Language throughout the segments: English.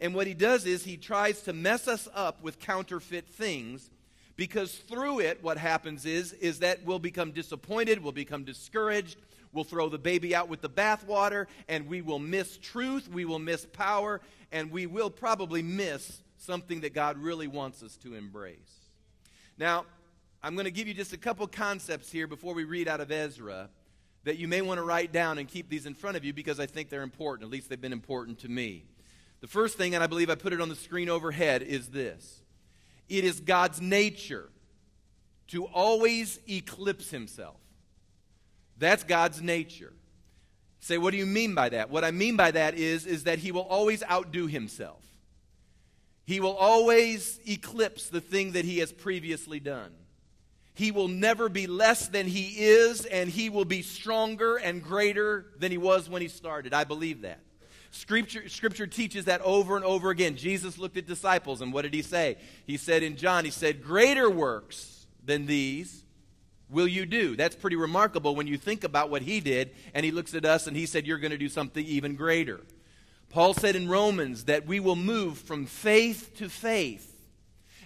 And what he does is he tries to mess us up with counterfeit things because through it what happens is is that we'll become disappointed, we'll become discouraged, we'll throw the baby out with the bathwater and we will miss truth, we will miss power, and we will probably miss something that God really wants us to embrace. Now, I'm going to give you just a couple concepts here before we read out of Ezra that you may want to write down and keep these in front of you because I think they're important. At least they've been important to me. The first thing, and I believe I put it on the screen overhead, is this it is God's nature to always eclipse himself. That's God's nature. say, what do you mean by that? What I mean by that is, is that he will always outdo himself. He will always eclipse the thing that he has previously done. He will never be less than he is, and he will be stronger and greater than he was when he started. I believe that. Scripture, scripture teaches that over and over again. Jesus looked at disciples, and what did he say? He said in John, he said, Greater works than these will you do? That's pretty remarkable when you think about what he did, and he looks at us and he said, You're going to do something even greater. Paul said in Romans that we will move from faith to faith.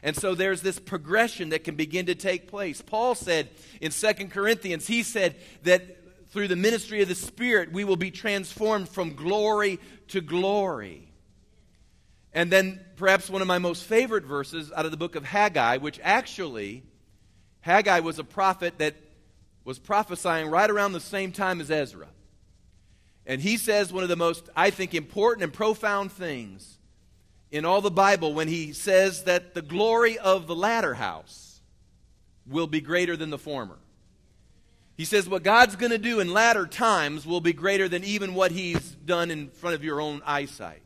And so there's this progression that can begin to take place. Paul said in 2 Corinthians, he said that through the ministry of the Spirit, we will be transformed from glory to glory. And then perhaps one of my most favorite verses out of the book of Haggai, which actually, Haggai was a prophet that was prophesying right around the same time as Ezra. And he says one of the most, I think, important and profound things in all the Bible when he says that the glory of the latter house will be greater than the former. He says what God's going to do in latter times will be greater than even what he's done in front of your own eyesight.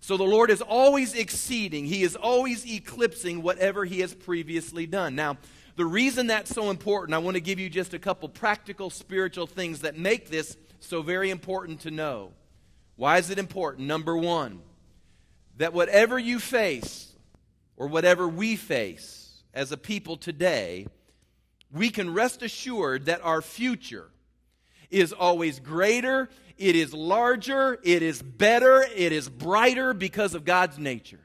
So the Lord is always exceeding, he is always eclipsing whatever he has previously done. Now, the reason that's so important, I want to give you just a couple practical spiritual things that make this so very important to know. Why is it important? Number one, that whatever you face, or whatever we face as a people today, we can rest assured that our future is always greater, it is larger, it is better, it is brighter because of God's nature.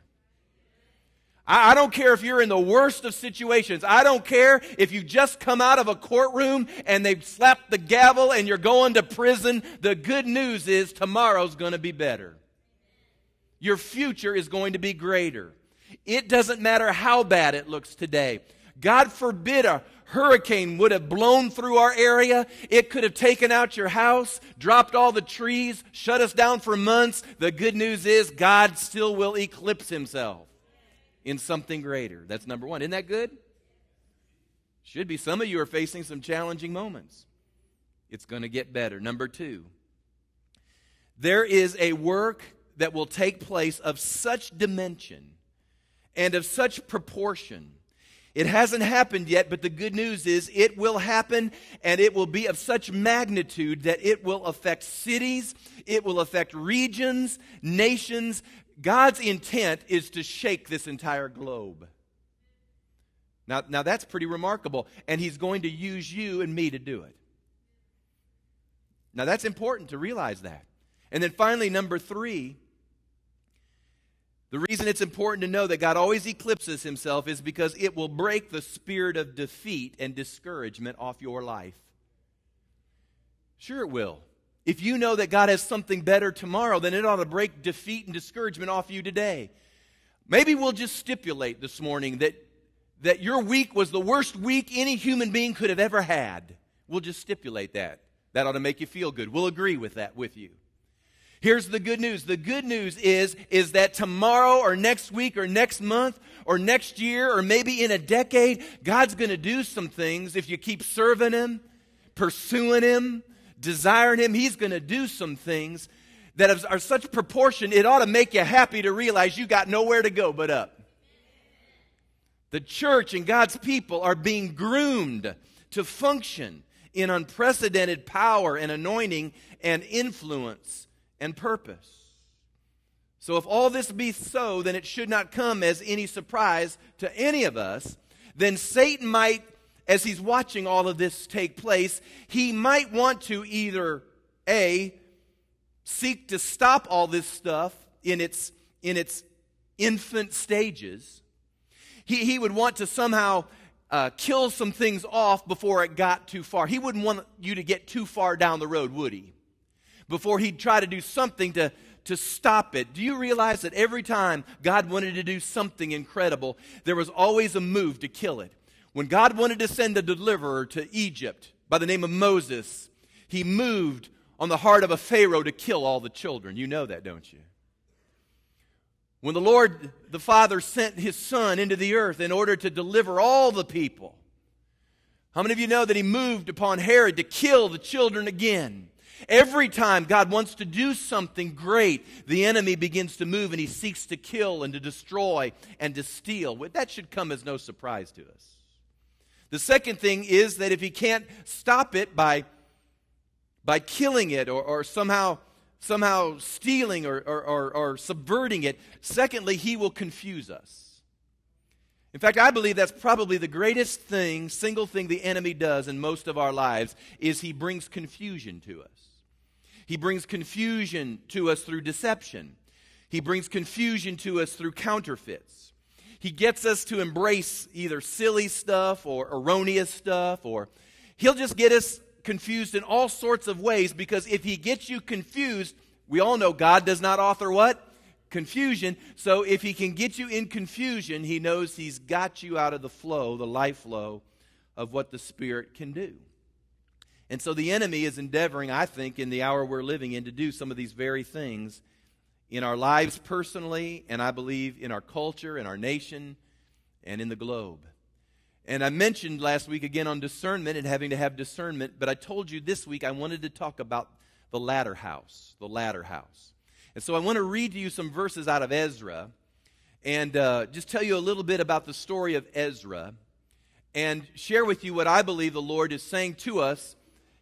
I, don't care if you're in the worst of situations. I don't care if you just come out of a courtroom and they've slapped the gavel and you're going to prison. The good news is tomorrow's going to be better. Your future is going to be greater. It doesn't matter how bad it looks today. God forbid a hurricane would have blown through our area. It could have taken out your house, dropped all the trees, shut us down for months. The good news is God still will eclipse himself in something greater. That's number one. Isn't that good? Should be. Some of you are facing some challenging moments. It's going to get better. Number two, there is a work that will take place of such dimension and of such proportion. It hasn't happened yet, but the good news is it will happen and it will be of such magnitude that it will affect cities, it will affect regions, nations. God's intent is to shake this entire globe. Now, now that's pretty remarkable, and He's going to use you and me to do it. Now, that's important to realize that. And then finally, number three, the reason it's important to know that God always eclipses himself is because it will break the spirit of defeat and discouragement off your life. Sure, it will. If you know that God has something better tomorrow, then it ought to break defeat and discouragement off you today. Maybe we'll just stipulate this morning that, that your week was the worst week any human being could have ever had. We'll just stipulate that. That ought to make you feel good. We'll agree with that with you. Here's the good news. The good news is, is that tomorrow or next week or next month or next year or maybe in a decade, God's going to do some things if you keep serving Him, pursuing Him, desiring Him. He's going to do some things that are such proportion, it ought to make you happy to realize you got nowhere to go but up. The church and God's people are being groomed to function in unprecedented power and anointing and influence and purpose. So, if all this be so, then it should not come as any surprise to any of us. Then Satan might, as he's watching all of this take place, he might want to either A, seek to stop all this stuff in its in its infant stages, he, he would want to somehow uh, kill some things off before it got too far. He wouldn't want you to get too far down the road, would he? Before he'd try to do something to, to stop it. Do you realize that every time God wanted to do something incredible, there was always a move to kill it? When God wanted to send a deliverer to Egypt by the name of Moses, he moved on the heart of a Pharaoh to kill all the children. You know that, don't you? When the Lord the Father sent his Son into the earth in order to deliver all the people, how many of you know that he moved upon Herod to kill the children again? Every time God wants to do something great, the enemy begins to move and he seeks to kill and to destroy and to steal. That should come as no surprise to us. The second thing is that if he can't stop it by, by killing it or, or somehow, somehow stealing or, or, or, or subverting it, secondly, he will confuse us. In fact, I believe that's probably the greatest thing, single thing the enemy does in most of our lives is he brings confusion to us. He brings confusion to us through deception. He brings confusion to us through counterfeits. He gets us to embrace either silly stuff or erroneous stuff, or he'll just get us confused in all sorts of ways because if he gets you confused, we all know God does not author what? Confusion. So if he can get you in confusion, he knows he's got you out of the flow, the life flow of what the Spirit can do. And so the enemy is endeavoring, I think, in the hour we're living in, to do some of these very things in our lives personally, and I believe in our culture, in our nation, and in the globe. And I mentioned last week again on discernment and having to have discernment, but I told you this week I wanted to talk about the latter house, the latter house. And so I want to read to you some verses out of Ezra and uh, just tell you a little bit about the story of Ezra and share with you what I believe the Lord is saying to us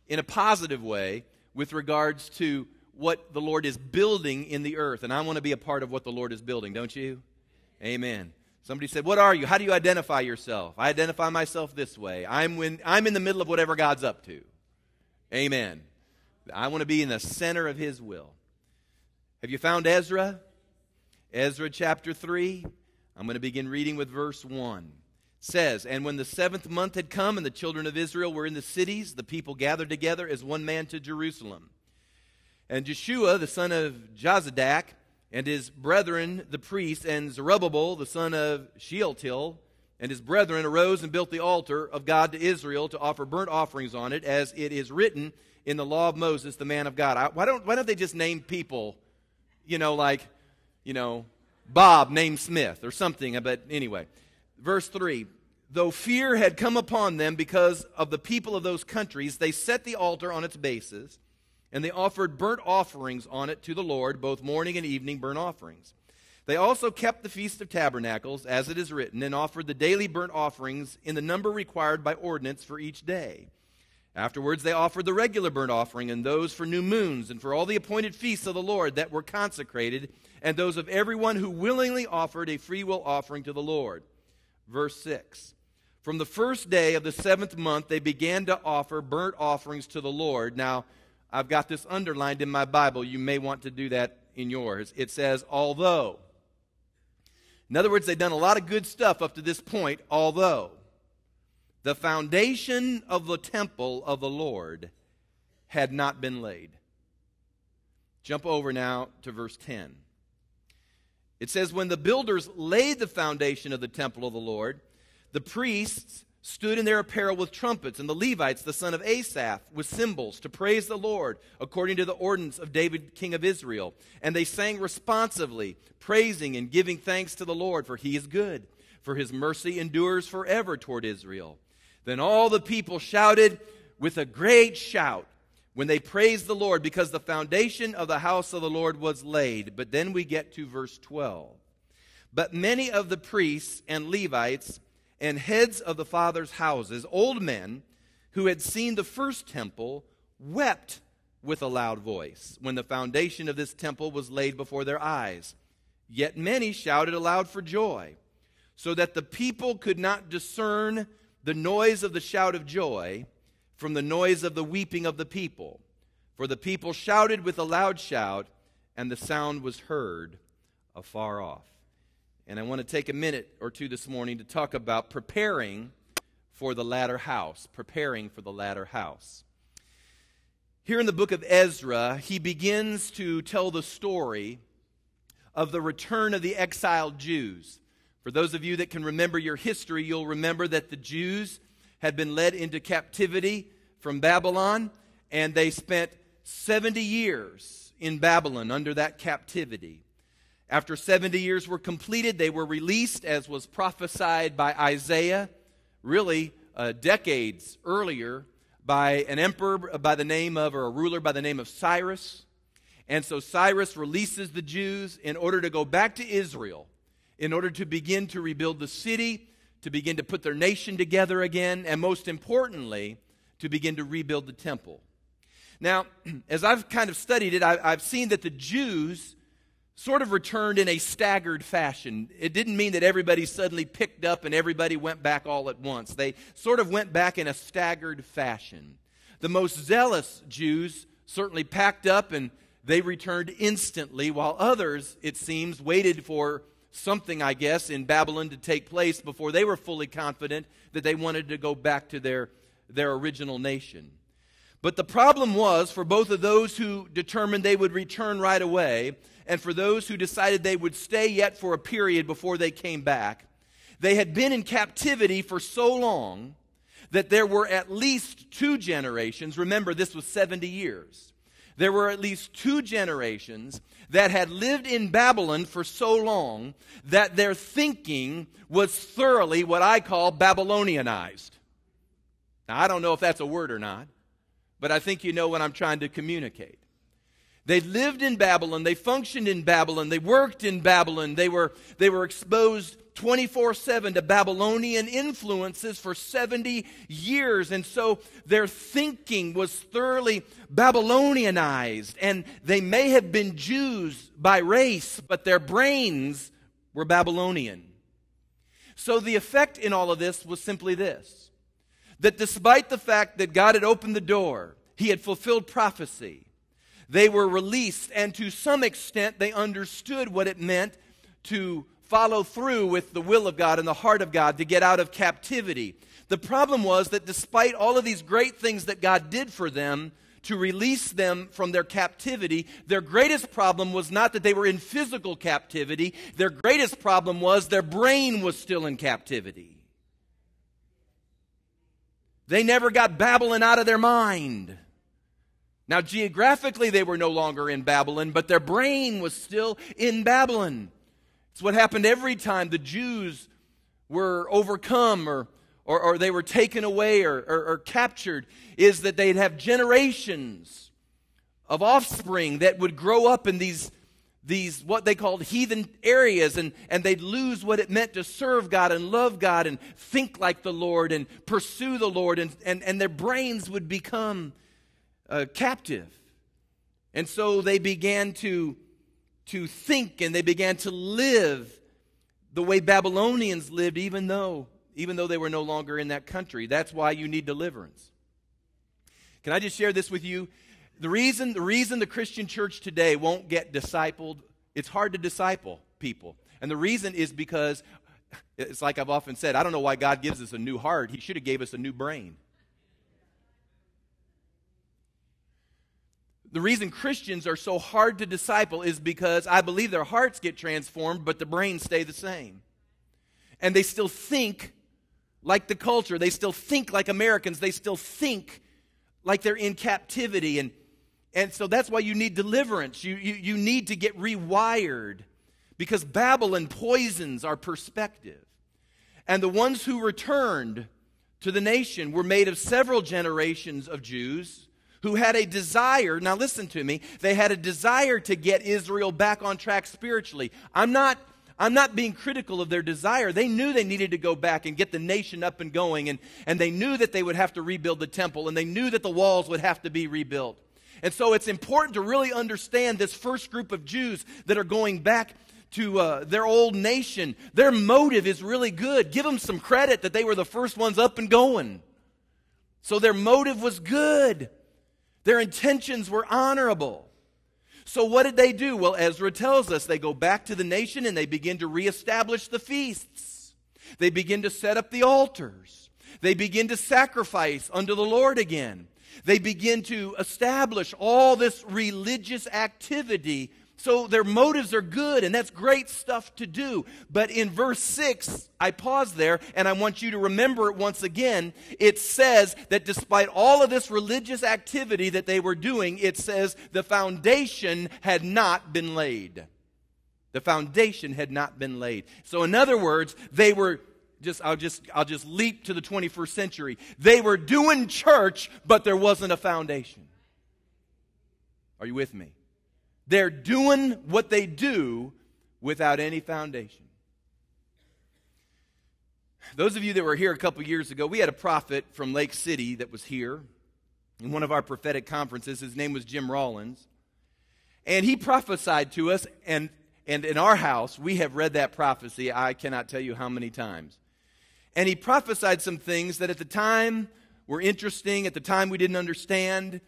in a positive way with regards to what the Lord is building in the earth. And I want to be a part of what the Lord is building, don't you? Amen. Somebody said, What are you? How do you identify yourself? I identify myself this way I'm, when, I'm in the middle of whatever God's up to. Amen. I want to be in the center of His will. Have you found Ezra? Ezra chapter 3. I'm going to begin reading with verse 1 says, And when the seventh month had come and the children of Israel were in the cities, the people gathered together as one man to Jerusalem. And Jeshua, the son of Jozadak, and his brethren, the priests, and Zerubbabel, the son of Shealtiel, and his brethren arose and built the altar of God to Israel to offer burnt offerings on it, as it is written in the law of Moses, the man of God. Why don't, why don't they just name people, you know, like, you know, Bob named Smith or something? But anyway, Verse 3 Though fear had come upon them because of the people of those countries, they set the altar on its bases, and they offered burnt offerings on it to the Lord, both morning and evening burnt offerings. They also kept the Feast of Tabernacles, as it is written, and offered the daily burnt offerings in the number required by ordinance for each day. Afterwards, they offered the regular burnt offering, and those for new moons, and for all the appointed feasts of the Lord that were consecrated, and those of everyone who willingly offered a freewill offering to the Lord. Verse 6 From the first day of the seventh month, they began to offer burnt offerings to the Lord. Now, I've got this underlined in my Bible. You may want to do that in yours. It says, although. In other words, they've done a lot of good stuff up to this point, although the foundation of the temple of the Lord had not been laid. Jump over now to verse 10. It says, When the builders laid the foundation of the temple of the Lord, the priests stood in their apparel with trumpets, and the Levites, the son of Asaph, with cymbals to praise the Lord, according to the ordinance of David, king of Israel. And they sang responsively, praising and giving thanks to the Lord, for he is good, for his mercy endures forever toward Israel. Then all the people shouted with a great shout when they praised the Lord because the foundation of the house of the Lord was laid. But then we get to verse 12. But many of the priests and Levites and heads of the fathers' houses, old men who had seen the first temple, wept with a loud voice when the foundation of this temple was laid before their eyes. Yet many shouted aloud for joy, so that the people could not discern the noise of the shout of joy from the noise of the weeping of the people. For the people shouted with a loud shout, and the sound was heard afar off. And I want to take a minute or two this morning to talk about preparing for the latter house. Preparing for the latter house. Here in the book of Ezra, he begins to tell the story of the return of the exiled Jews. For those of you that can remember your history, you'll remember that the Jews had been led into captivity from Babylon, and they spent 70 years in Babylon under that captivity. After 70 years were completed, they were released, as was prophesied by Isaiah, really uh, decades earlier, by an emperor by the name of, or a ruler by the name of Cyrus. And so Cyrus releases the Jews in order to go back to Israel, in order to begin to rebuild the city, to begin to put their nation together again, and most importantly, to begin to rebuild the temple. Now, as I've kind of studied it, I, have seen that the Jews sort of returned in a staggered fashion. It didn't mean that everybody suddenly picked up and everybody went back all at once. They sort of went back in a staggered fashion. The most zealous Jews certainly packed up and they returned instantly, while others, it seems, waited for something, I guess, in Babylon to take place before they were fully confident that they wanted to go back to their, their original nation. But the problem was for both of those who determined they would return right away and for those who decided they would stay yet for a period before they came back, they had been in captivity for so long that there were at least two generations. Remember, this was 70 years. There were at least two generations that had lived in Babylon for so long that their thinking was thoroughly what I call Babylonianized. Now, I don't know if that's a word or not, but I think you know what I'm trying to communicate. They lived in Babylon, they functioned in Babylon, they worked in Babylon, they were, they were exposed 24 7 to Babylonian influences for 70 years. And so their thinking was thoroughly Babylonianized. And they may have been Jews by race, but their brains were Babylonian. So the effect in all of this was simply this that despite the fact that God had opened the door, He had fulfilled prophecy, they were released, and to some extent, they understood what it meant to follow through with the will of God and the heart of God to get out of captivity. The problem was that despite all of these great things that God did for them to release them from their captivity, their greatest problem was not that they were in physical captivity, their greatest problem was their brain was still in captivity. They never got Babylon out of their mind. Now, geographically, they were no longer in Babylon, but their brain was still in Babylon. It's what happened every time the Jews were overcome or, or, or they were taken away or, or, or captured, is that they'd have generations of offspring that would grow up in these, these what they called heathen areas, and, and they'd lose what it meant to serve God and love God and think like the Lord and pursue the Lord, and, and, and their brains would become uh, captive. And so they began to to think and they began to live the way Babylonians lived, even though, even though they were no longer in that country. That's why you need deliverance. Can I just share this with you? The reason, the reason the Christian church today won't get discipled, it's hard to disciple people. And the reason is because it's like I've often said, I don't know why God gives us a new heart. He should have gave us a new brain. The reason Christians are so hard to disciple is because I believe their hearts get transformed, but the brains stay the same. And they still think like the culture. They still think like Americans. They still think like they're in captivity. And, and so that's why you need deliverance. You, you, you need to get rewired because Babylon poisons our perspective. And the ones who returned to the nation were made of several generations of Jews who had a desire, now listen to me, they had a desire to get Israel back on track spiritually. I'm not I'm not being critical of their desire. They knew they needed to go back and get the nation up and going, and, and they knew that they would have to rebuild the temple, and they knew that the walls would have to be rebuilt. And so it's important to really understand this first group of Jews that are going back to uh, their old nation. Their motive is really good. Give them some credit that they were the first ones up and going. So their motive was good. Their intentions were honorable. So, what did they do? Well, Ezra tells us they go back to the nation and they begin to reestablish the feasts. They begin to set up the altars. They begin to sacrifice unto the Lord again. They begin to establish all this religious activity so their motives are good, and that's great stuff to do. But in verse 6, I pause there, and I want you to remember it once again. It says that despite all of this religious activity that they were doing, it says the foundation had not been laid. The foundation had not been laid. So, in other words, they were just I'll just I'll just leap to the 21st century. They were doing church, but there wasn't a foundation. Are you with me? They're doing what they do without any foundation. Those of you that were here a couple years ago, we had a prophet from Lake City that was here in one of our prophetic conferences. His name was Jim Rollins. And he prophesied to us, and, and in our house, we have read that prophecy, I cannot tell you how many times. And he prophesied some things that at the time were interesting, at the time we didn't understand.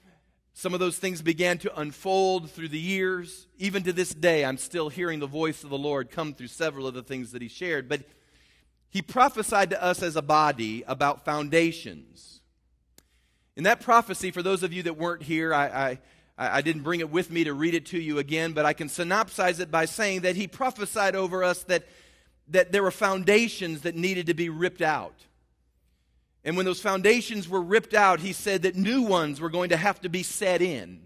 Some of those things began to unfold through the years. Even to this day, I'm still hearing the voice of the Lord come through several of the things that he shared. But he prophesied to us as a body about foundations. In that prophecy, for those of you that weren't here, I, I, I didn't bring it with me to read it to you again, but I can synopsize it by saying that he prophesied over us that, that there were foundations that needed to be ripped out. And when those foundations were ripped out, he said that new ones were going to have to be set in.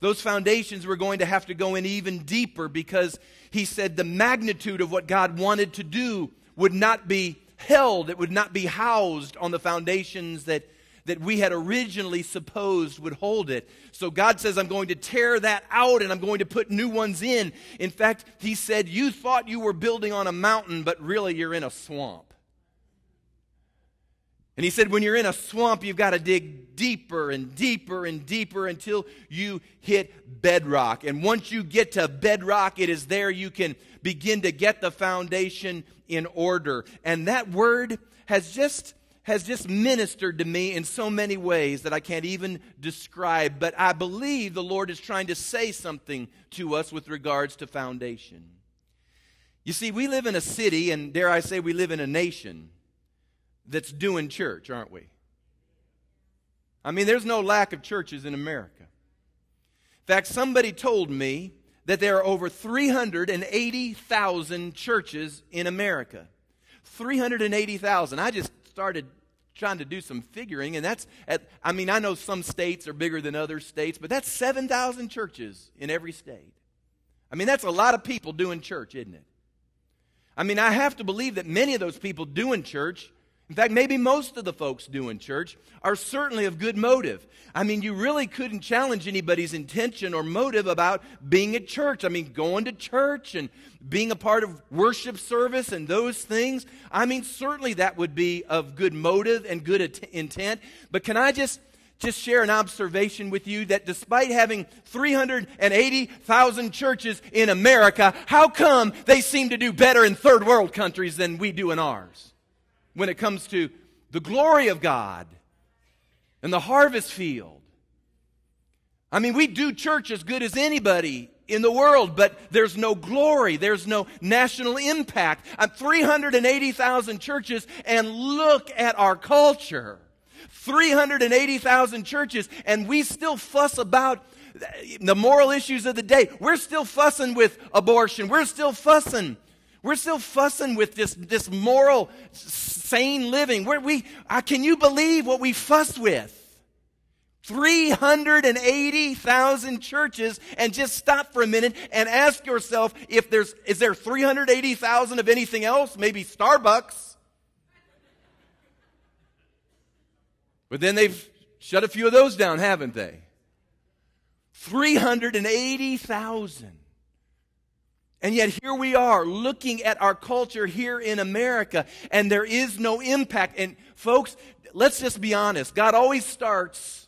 Those foundations were going to have to go in even deeper because he said the magnitude of what God wanted to do would not be held, it would not be housed on the foundations that, that we had originally supposed would hold it. So God says, I'm going to tear that out and I'm going to put new ones in. In fact, he said, You thought you were building on a mountain, but really you're in a swamp. And he said, when you're in a swamp, you've got to dig deeper and deeper and deeper until you hit bedrock. And once you get to bedrock, it is there you can begin to get the foundation in order. And that word has just has just ministered to me in so many ways that I can't even describe, but I believe the Lord is trying to say something to us with regards to foundation. You see, we live in a city, and dare I say, we live in a nation that's doing church, aren't we? I mean, there's no lack of churches in America. In fact, somebody told me that there are over 380,000 churches in America. 380,000. I just started trying to do some figuring, and that's, at, I mean, I know some states are bigger than other states, but that's 7,000 churches in every state. I mean, that's a lot of people doing church, isn't it? I mean, I have to believe that many of those people doing church in fact, maybe most of the folks doing church are certainly of good motive. I mean, you really couldn't challenge anybody's intention or motive about being at church. I mean, going to church and being a part of worship service and those things. I mean, certainly that would be of good motive and good intent. But can I just just share an observation with you that despite having 380,000 churches in America, how come they seem to do better in third world countries than we do in ours? When it comes to the glory of God and the harvest field. I mean, we do church as good as anybody in the world, but there's no glory. There's no national impact. Uh, I'm 380,000 churches, and look at our culture. 380,000 churches, and we still fuss about the moral issues of the day. We're still fussing with abortion. We're still fussing we're still fussing with this, this moral, sane living. Where we, uh, can you believe what we fuss with? 380,000 churches and just stop for a minute and ask yourself if there's, is there 380,000 of anything else? Maybe Starbucks. But then they've shut a few of those down, haven't they? 380,000. And yet here we are looking at our culture here in America and there is no impact. And folks, let's just be honest. God always starts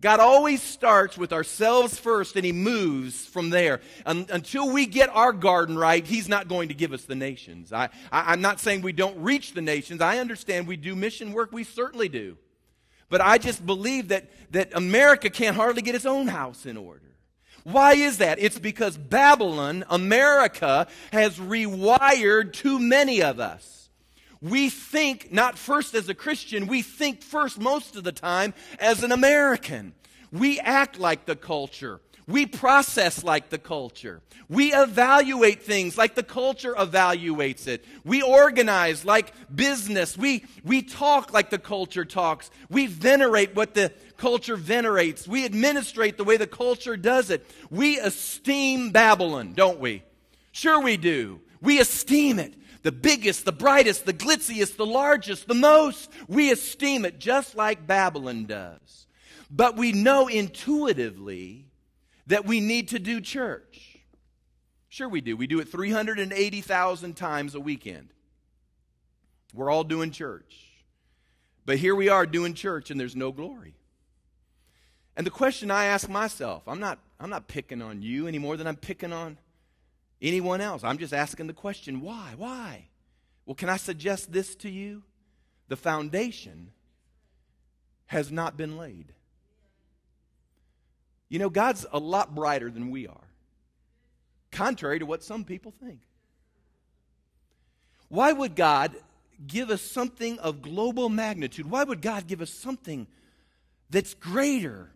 God always starts with ourselves first and he moves from there. until we get our garden right, he's not going to give us the nations. I, I, I'm not saying we don't reach the nations. I understand we do mission work. We certainly do. But I just believe that, that America can't hardly get its own house in order. Why is that? It's because Babylon, America, has rewired too many of us. We think not first as a Christian, we think first most of the time as an American. We act like the culture. We process like the culture. We evaluate things like the culture evaluates it. We organize like business. We, we talk like the culture talks. We venerate what the culture venerates. We administrate the way the culture does it. We esteem Babylon, don't we? Sure, we do. We esteem it. The biggest, the brightest, the glitziest, the largest, the most. We esteem it just like Babylon does. But we know intuitively that we need to do church. Sure, we do. We do it 380,000 times a weekend. We're all doing church. But here we are doing church, and there's no glory. And the question I ask myself, I'm not, I'm not picking on you any more than I'm picking on anyone else. I'm just asking the question, why? Why? Well, can I suggest this to you? The foundation has not been laid. You know, God's a lot brighter than we are, contrary to what some people think. Why would God give us something of global magnitude? Why would God give us something that's greater,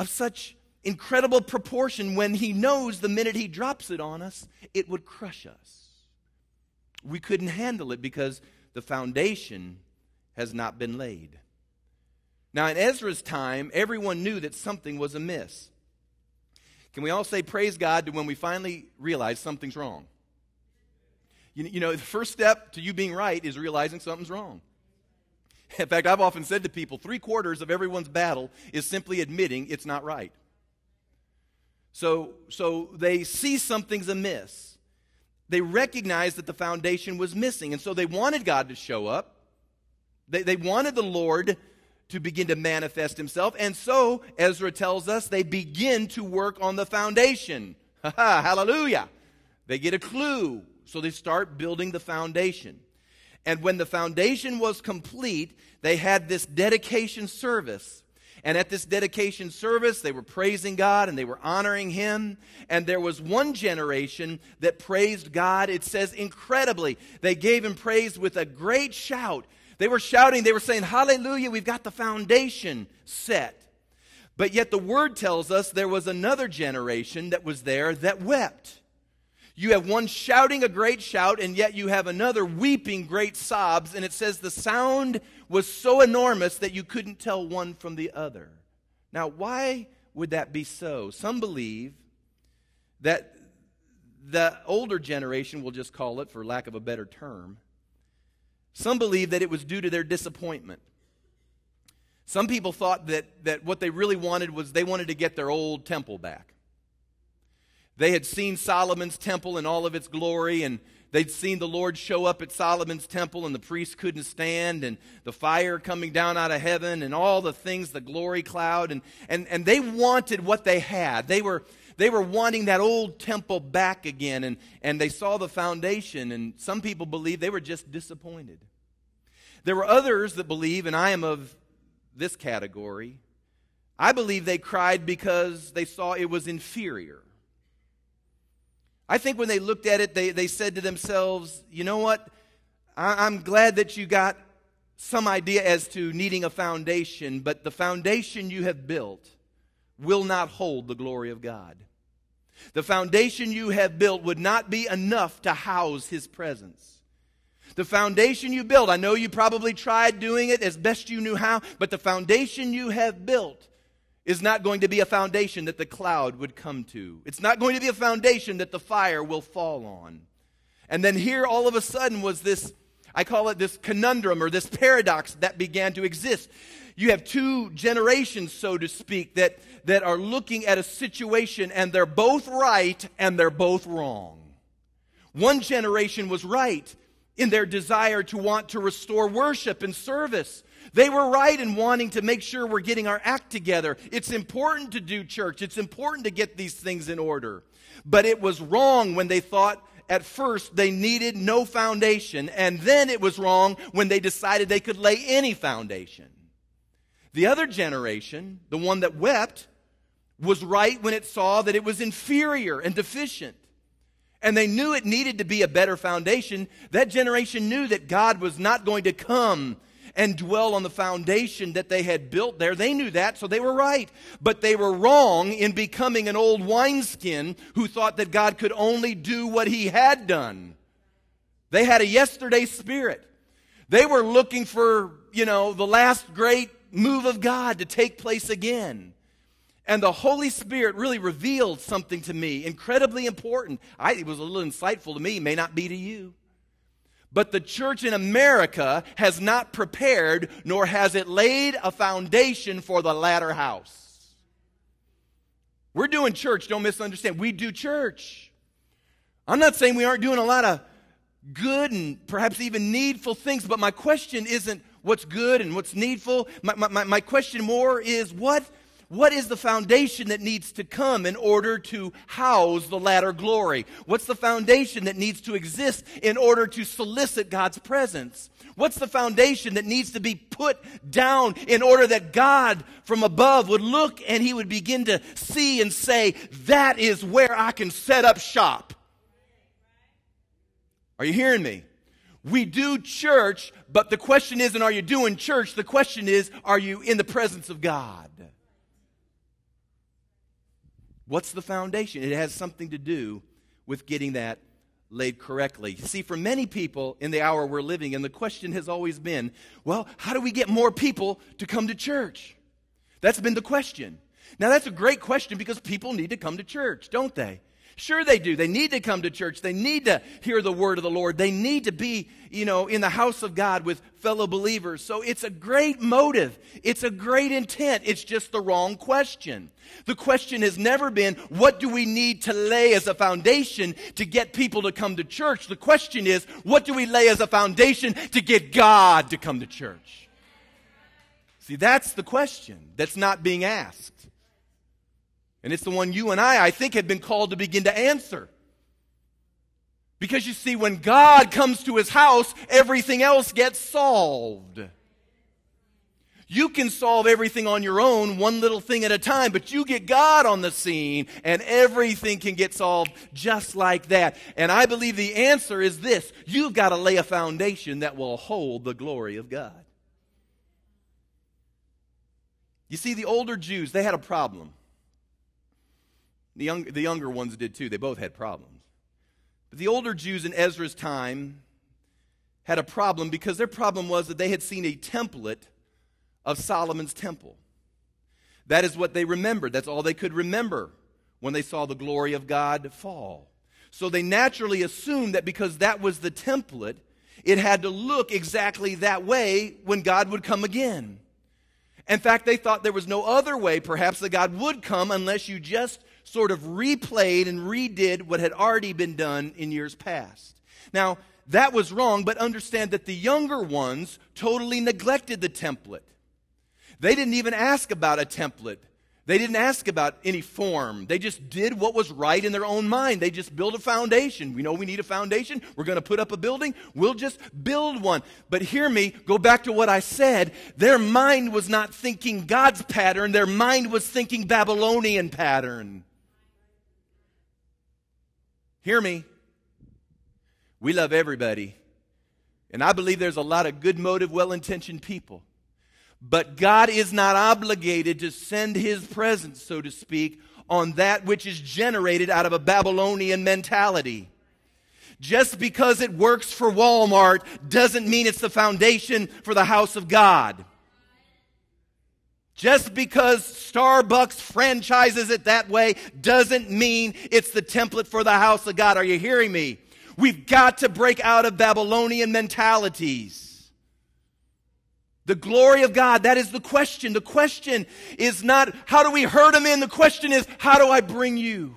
of such incredible proportion, when He knows the minute He drops it on us, it would crush us? We couldn't handle it because the foundation has not been laid. Now, in Ezra's time, everyone knew that something was amiss. Can we all say praise God to when we finally realize something's wrong? You, you know, the first step to you being right is realizing something's wrong. In fact, I've often said to people three quarters of everyone's battle is simply admitting it's not right. So, so they see something's amiss. They recognize that the foundation was missing. And so they wanted God to show up. They, they wanted the Lord to begin to manifest himself. And so, Ezra tells us, they begin to work on the foundation. Hallelujah. They get a clue. So they start building the foundation. And when the foundation was complete, they had this dedication service. And at this dedication service, they were praising God and they were honoring Him. And there was one generation that praised God, it says incredibly. They gave Him praise with a great shout they were shouting, they were saying, Hallelujah, we've got the foundation set. But yet the word tells us there was another generation that was there that wept. You have one shouting a great shout, and yet you have another weeping great sobs, and it says the sound was so enormous that you couldn't tell one from the other. Now, why would that be so? Some believe that the older generation, we'll just call it for lack of a better term, some believe that it was due to their disappointment. Some people thought that, that what they really wanted was they wanted to get their old temple back. They had seen Solomon's temple in all of its glory, and they'd seen the Lord show up at Solomon's temple, and the priests couldn't stand, and the fire coming down out of heaven, and all the things, the glory cloud, and, and, and they wanted what they had. They were, they were wanting that old temple back again, and, and they saw the foundation, and some people believe they were just disappointed. There were others that believe, and I am of this category, I believe they cried because they saw it was inferior. I think when they looked at it, they, they said to themselves, you know what? I, I'm glad that you got some idea as to needing a foundation, but the foundation you have built will not hold the glory of God. The foundation you have built would not be enough to house His presence. The foundation you built, I know you probably tried doing it as best you knew how, but the foundation you have built is not going to be a foundation that the cloud would come to. It's not going to be a foundation that the fire will fall on. And then here, all of a sudden, was this I call it this conundrum or this paradox that began to exist you have two generations, so to speak, that, that are looking at a situation and they're both right and they're both wrong. One generation was right in their desire to want to restore worship and service. They were right in wanting to make sure we're getting our act together. It's important to do church. It's important to get these things in order. But it was wrong when they thought at first they needed no foundation, and then it was wrong when they decided they could lay any foundation. The other generation, the one that wept, was right when it saw that it was inferior and deficient. And they knew it needed to be a better foundation. That generation knew that God was not going to come and dwell on the foundation that they had built there. They knew that, so they were right. But they were wrong in becoming an old wineskin who thought that God could only do what he had done. They had a yesterday spirit. They were looking for, you know, the last great move of God to take place again. And the Holy Spirit really revealed something to me, incredibly important. I, it was a little insightful to me, may not be to you. But the church in America has not prepared, nor has it laid a foundation for the latter house. We're doing church, don't misunderstand. We do church. I'm not saying we aren't doing a lot of good and perhaps even needful things, but my question isn't what's good and what's needful. My, my, my question more is what what is the foundation that needs to come in order to house the latter glory? What's the foundation that needs to exist in order to solicit God's presence? What's the foundation that needs to be put down in order that God from above would look and he would begin to see and say, That is where I can set up shop? Are you hearing me? We do church, but the question isn't, Are you doing church? The question is, Are you in the presence of God? What's the foundation? It has something to do with getting that laid correctly. See, for many people in the hour we're living in, the question has always been well, how do we get more people to come to church? That's been the question. Now, that's a great question because people need to come to church, don't they? Sure, they do. They need to come to church. They need to hear the word of the Lord. They need to be, you know, in the house of God with fellow believers. So it's a great motive. It's a great intent. It's just the wrong question. The question has never been, what do we need to lay as a foundation to get people to come to church? The question is, what do we lay as a foundation to get God to come to church? See, that's the question that's not being asked. And it's the one you and I, I think, have been called to begin to answer. Because you see, when God comes to his house, everything else gets solved. You can solve everything on your own, one little thing at a time, but you get God on the scene and everything can get solved just like that. And I believe the answer is this you've got to lay a foundation that will hold the glory of God. You see, the older Jews, they had a problem. The, young, the younger ones did too. They both had problems. But the older Jews in Ezra's time had a problem because their problem was that they had seen a template of Solomon's temple. That is what they remembered. That's all they could remember when they saw the glory of God fall. So they naturally assumed that because that was the template, it had to look exactly that way when God would come again. In fact, they thought there was no other way, perhaps, that God would come unless you just sort of replayed and redid what had already been done in years past. Now, that was wrong, but understand that the younger ones totally neglected the template. They didn't even ask about a template. They didn't ask about any form. They just did what was right in their own mind. They just built a foundation. We know we need a foundation. We're going to put up a building. We'll just build one. But hear me, go back to what I said. Their mind was not thinking God's pattern, their mind was thinking Babylonian pattern. Hear me. We love everybody. And I believe there's a lot of good motive, well intentioned people. But God is not obligated to send his presence, so to speak, on that which is generated out of a Babylonian mentality. Just because it works for Walmart doesn't mean it's the foundation for the house of God. Just because Starbucks franchises it that way doesn't mean it's the template for the house of God. Are you hearing me? We've got to break out of Babylonian mentalities. The glory of God, that is the question. The question is not, how do we hurt them in? The question is, how do I bring you?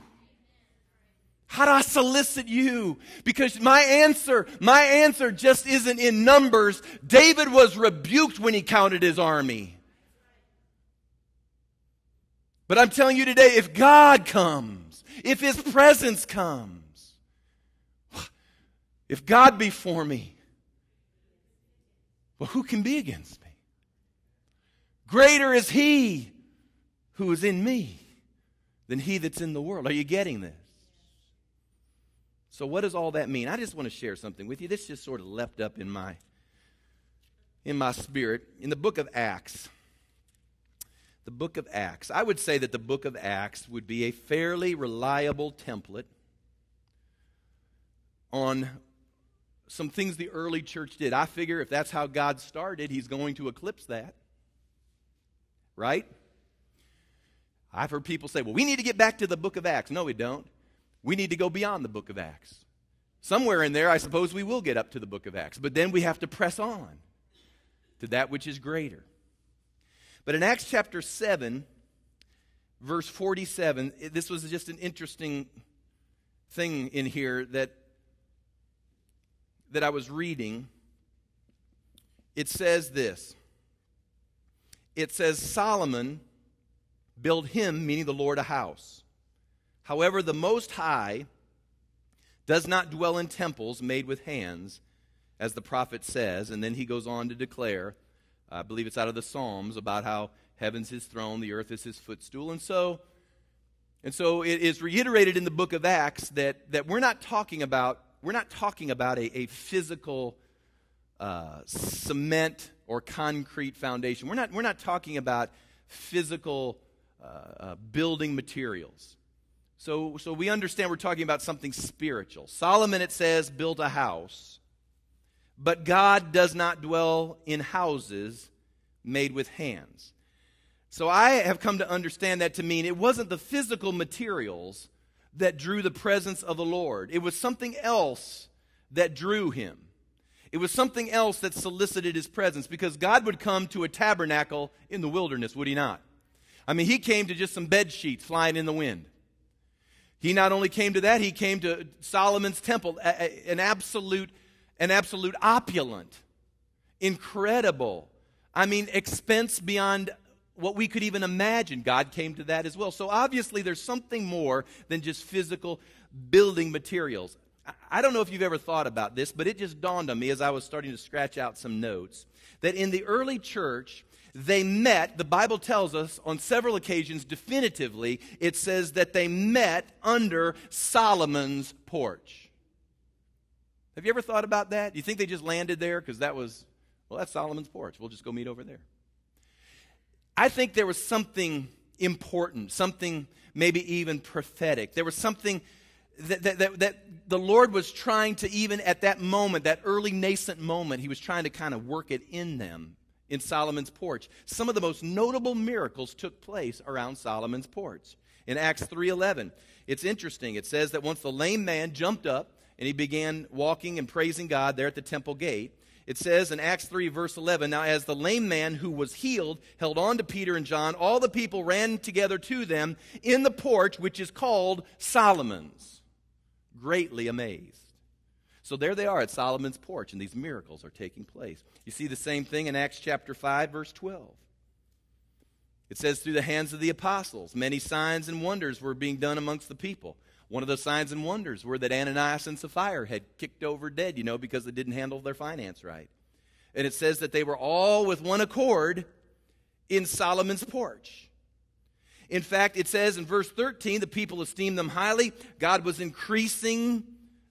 How do I solicit you? Because my answer, my answer just isn't in numbers. David was rebuked when he counted his army. But I'm telling you today, if God comes, if his presence comes, if God be for me, well, who can be against me? Greater is he who is in me than he that's in the world. Are you getting this? So, what does all that mean? I just want to share something with you. This just sort of leapt up in my in my spirit. In the book of Acts, the book of Acts, I would say that the book of Acts would be a fairly reliable template on some things the early church did. I figure if that's how God started, he's going to eclipse that. Right? I've heard people say, well, we need to get back to the book of Acts. No, we don't. We need to go beyond the book of Acts. Somewhere in there, I suppose we will get up to the book of Acts, but then we have to press on to that which is greater. But in Acts chapter 7, verse 47, this was just an interesting thing in here that, that I was reading. It says this it says, Solomon build him, meaning the Lord, a house. However, the Most High does not dwell in temples made with hands, as the prophet says. And then he goes on to declare, I believe it's out of the Psalms, about how heaven's his throne, the earth is his footstool. And so, and so it is reiterated in the book of Acts that, that we're not talking about, we're not talking about a, a physical uh, cement or concrete foundation. We're not, we're not talking about physical uh, uh, building materials. So, so we understand we're talking about something spiritual. Solomon, it says, built a house, but God does not dwell in houses made with hands. So I have come to understand that to mean it wasn't the physical materials that drew the presence of the Lord, it was something else that drew him. It was something else that solicited his presence because God would come to a tabernacle in the wilderness, would he not? I mean, he came to just some bed sheets flying in the wind. He not only came to that, he came to Solomon's temple, an absolute, an absolute opulent, incredible, I mean, expense beyond what we could even imagine. God came to that as well. So obviously, there's something more than just physical building materials. I don't know if you've ever thought about this, but it just dawned on me as I was starting to scratch out some notes that in the early church, they met, the Bible tells us on several occasions definitively, it says that they met under Solomon's porch. Have you ever thought about that? You think they just landed there because that was, well, that's Solomon's porch. We'll just go meet over there. I think there was something important, something maybe even prophetic. There was something that, that, that, that, the Lord was trying to, even at that moment, that early nascent moment, He was trying to kind of work it in them in Solomon's porch. Some of the most notable miracles took place around Solomon's porch. In Acts 3:11, it's interesting. It says that once the lame man jumped up and he began walking and praising God there at the temple gate, it says in Acts 3, verse 11, Now as the lame man who was healed held on to Peter and John, all the people ran together to them in the porch, which is called Solomon's, greatly amazed. So there they are at Solomon's porch, and these miracles are taking place. You see the same thing in Acts chapter 5, verse 12. It says, Through the hands of the apostles, many signs and wonders were being done amongst the people. One of the signs and wonders were that Ananias and Sapphira had kicked over dead, you know, because they didn't handle their finance right. And it says that they were all with one accord in Solomon's porch. In fact, it says in verse 13, the people esteemed them highly. God was increasing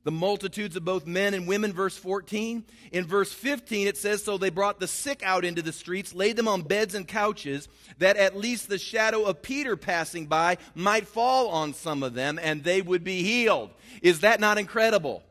the multitudes of both men and women, verse 14. In verse 15, it says, So they brought the sick out into the streets, laid them on beds and couches, that at least the shadow of Peter passing by might fall on some of them, and they would be healed. Is that not incredible?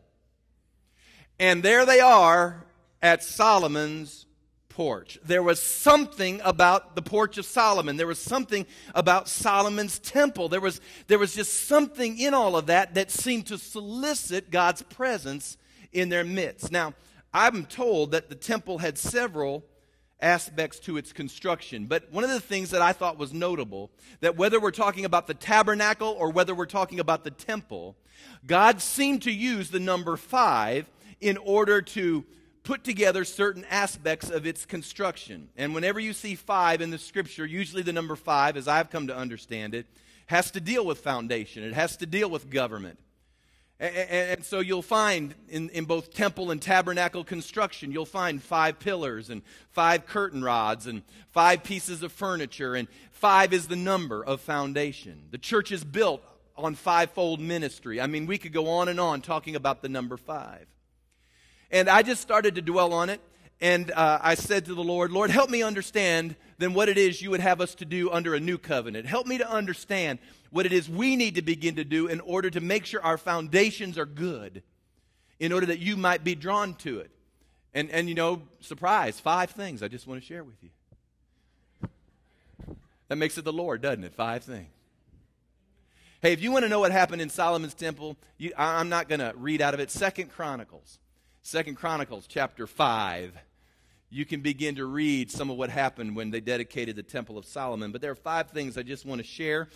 And there they are at Solomon's porch. There was something about the porch of Solomon. There was something about Solomon's temple. There was, there was just something in all of that that seemed to solicit God's presence in their midst. Now, I'm told that the temple had several aspects to its construction. But one of the things that I thought was notable that whether we're talking about the tabernacle or whether we're talking about the temple, God seemed to use the number five in order to put together certain aspects of its construction. And whenever you see five in the scripture, usually the number five, as I've come to understand it, has to deal with foundation, it has to deal with government. And, so you'll find in, in both temple and tabernacle construction, you'll find five pillars and five curtain rods and five pieces of furniture, and five is the number of foundation. The church is built on fivefold ministry. I mean, we could go on and on talking about the number five. And I just started to dwell on it, and uh, I said to the Lord, Lord, help me understand then what it is you would have us to do under a new covenant. Help me to understand what it is we need to begin to do in order to make sure our foundations are good, in order that you might be drawn to it. And, and you know, surprise, five things I just want to share with you. That makes it the Lord, doesn't it? Five things. Hey, if you want to know what happened in Solomon's temple, you, I'm not going to read out of it. Second Chronicles. Second Chronicles chapter 5. You can begin to read some of what happened when they dedicated the Temple of Solomon. But there are five things I just want to share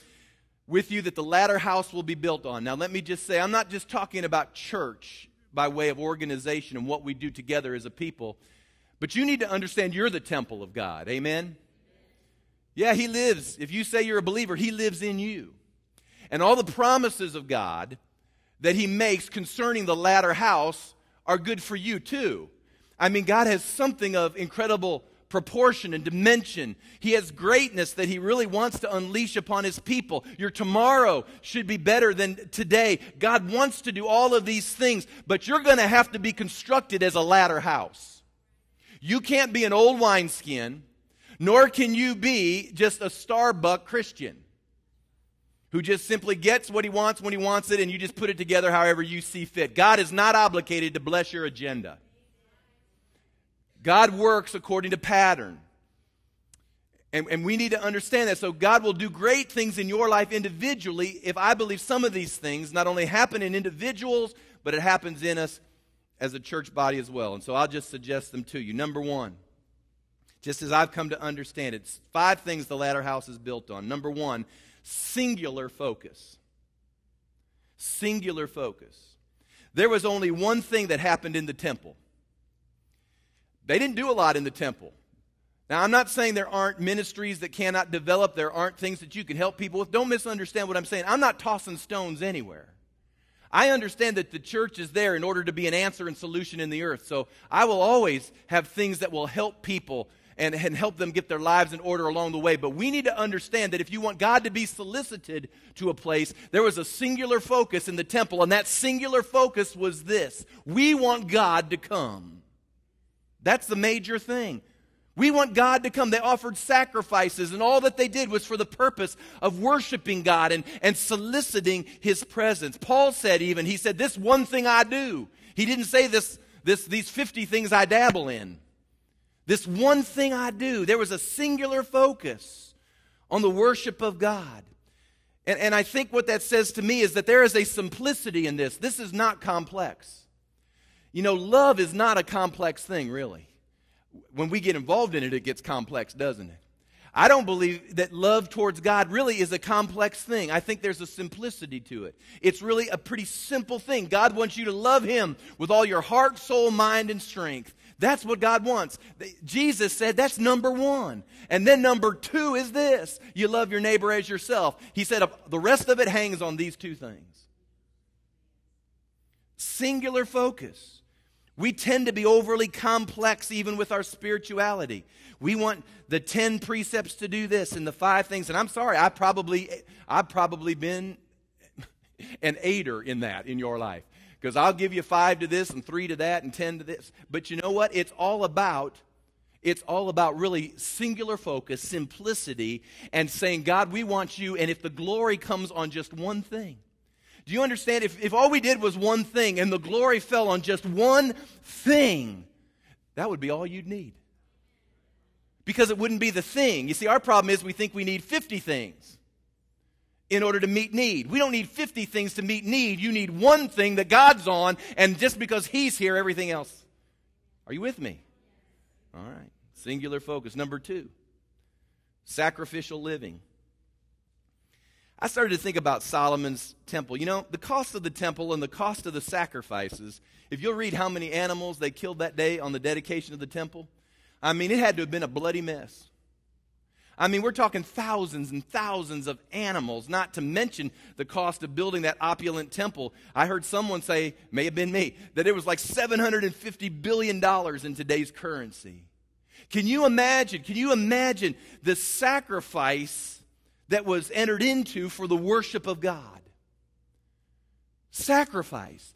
with you that the latter house will be built on. Now, let me just say, I'm not just talking about church by way of organization and what we do together as a people, but you need to understand you're the temple of God. Amen? Yeah, He lives. If you say you're a believer, He lives in you. And all the promises of God that He makes concerning the latter house are good for you too. I mean, God has something of incredible proportion and dimension. He has greatness that He really wants to unleash upon His people. Your tomorrow should be better than today. God wants to do all of these things, but you're going to have to be constructed as a latter house. You can't be an old wineskin, nor can you be just a Starbuck Christian who just simply gets what he wants when he wants it and you just put it together however you see fit. God is not obligated to bless your agenda. God works according to pattern. And, and we need to understand that. So, God will do great things in your life individually if I believe some of these things not only happen in individuals, but it happens in us as a church body as well. And so, I'll just suggest them to you. Number one, just as I've come to understand it, five things the latter house is built on. Number one, singular focus. Singular focus. There was only one thing that happened in the temple they didn't do a lot in the temple. Now, I'm not saying there aren't ministries that cannot develop, there aren't things that you can help people with. Don't misunderstand what I'm saying. I'm not tossing stones anywhere. I understand that the church is there in order to be an answer and solution in the earth. So I will always have things that will help people and, and help them get their lives in order along the way. But we need to understand that if you want God to be solicited to a place, there was a singular focus in the temple, and that singular focus was this we want God to come. That's the major thing. We want God to come. They offered sacrifices, and all that they did was for the purpose of worshiping God and, and soliciting His presence. Paul said, even, he said, This one thing I do. He didn't say this, this, these 50 things I dabble in. This one thing I do. There was a singular focus on the worship of God. And, and I think what that says to me is that there is a simplicity in this. This is not complex. You know, love is not a complex thing, really. When we get involved in it, it gets complex, doesn't it? I don't believe that love towards God really is a complex thing. I think there's a simplicity to it. It's really a pretty simple thing. God wants you to love Him with all your heart, soul, mind, and strength. That's what God wants. Jesus said that's number one. And then number two is this you love your neighbor as yourself. He said the rest of it hangs on these two things singular focus. We tend to be overly complex even with our spirituality. We want the 10 precepts to do this and the five things. And I'm sorry, I probably, I've probably been an aider in that in your life. Because I'll give you five to this and three to that and 10 to this. But you know what? It's all about it's all about really singular focus, simplicity, and saying, God, we want you. And if the glory comes on just one thing, do you understand? If, if all we did was one thing and the glory fell on just one thing, that would be all you'd need. Because it wouldn't be the thing. You see, our problem is we think we need 50 things in order to meet need. We don't need 50 things to meet need. You need one thing that God's on, and just because He's here, everything else. Are you with me? All right. Singular focus. Number two, sacrificial living. I started to think about Solomon's temple. You know, the cost of the temple and the cost of the sacrifices, if you'll read how many animals they killed that day on the dedication of the temple, I mean, it had to have been a bloody mess. I mean, we're talking thousands and thousands of animals, not to mention the cost of building that opulent temple. I heard someone say, may have been me, that it was like $750 billion in today's currency. Can you imagine? Can you imagine the sacrifice that was entered into for the worship of God? Sacrifice.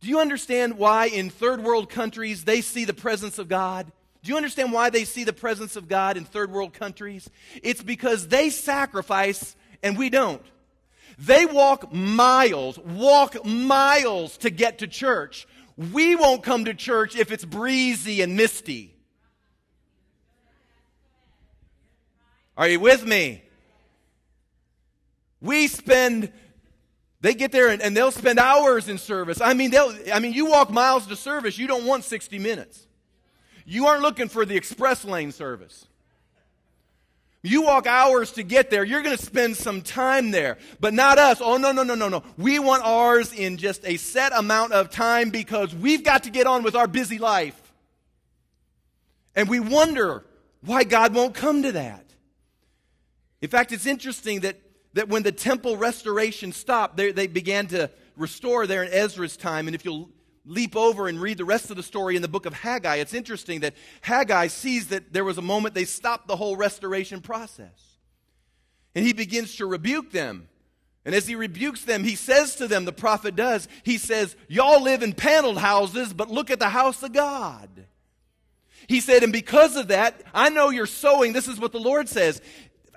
Do you understand why in third world countries they see the presence of God? Do you understand why they see the presence of God in third world countries? It's because they sacrifice and we don't. They walk miles, walk miles to get to church. We won't come to church if it's breezy and misty. Are you with me? We spend they get there and, and, they'll spend hours in service. I mean, they'll, I mean, you walk miles to service, you don't want 60 minutes. You aren't looking for the express lane service. You walk hours to get there, you're going to spend some time there. But not us. Oh, no, no, no, no, no. We want ours in just a set amount of time because we've got to get on with our busy life. And we wonder why God won't come to that. In fact, it's interesting that, that when the temple restoration stopped, they, they began to restore there in Ezra's time. And if you'll leap over and read the rest of the story in the book of Haggai, it's interesting that Haggai sees that there was a moment they stopped the whole restoration process. And he begins to rebuke them. And as he rebukes them, he says to them, the prophet does, he says, Y'all live in paneled houses, but look at the house of God. He said, and because of that, I know you're sowing. This is what the Lord says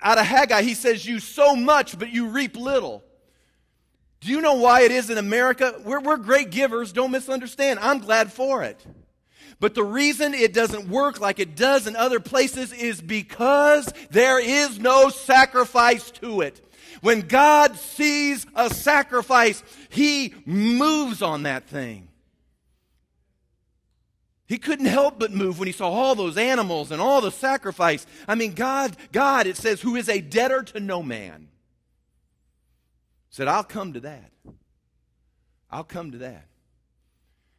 out of Haggai, he says, You sow much, but you reap little. Do you know why it is in America? We're, we're great givers, don't misunderstand. I'm glad for it. But the reason it doesn't work like it does in other places is because there is no sacrifice to it. When God sees a sacrifice, He moves on that thing. He couldn't help but move when he saw all those animals and all the sacrifice. I mean, God, God, it says, who is a debtor to no man, said, I'll come to that. I'll come to that.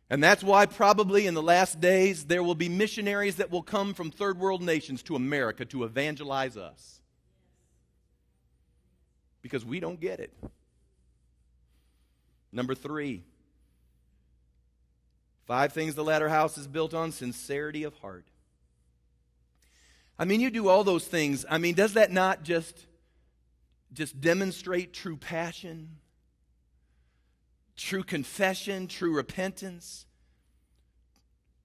And that's why, probably in the last days, there will be missionaries that will come from third world nations to America to evangelize us. Because we don't get it. Number three, Five things the latter house is built on sincerity of heart. I mean, you do all those things. I mean, does that not just, just demonstrate true passion, true confession, true repentance,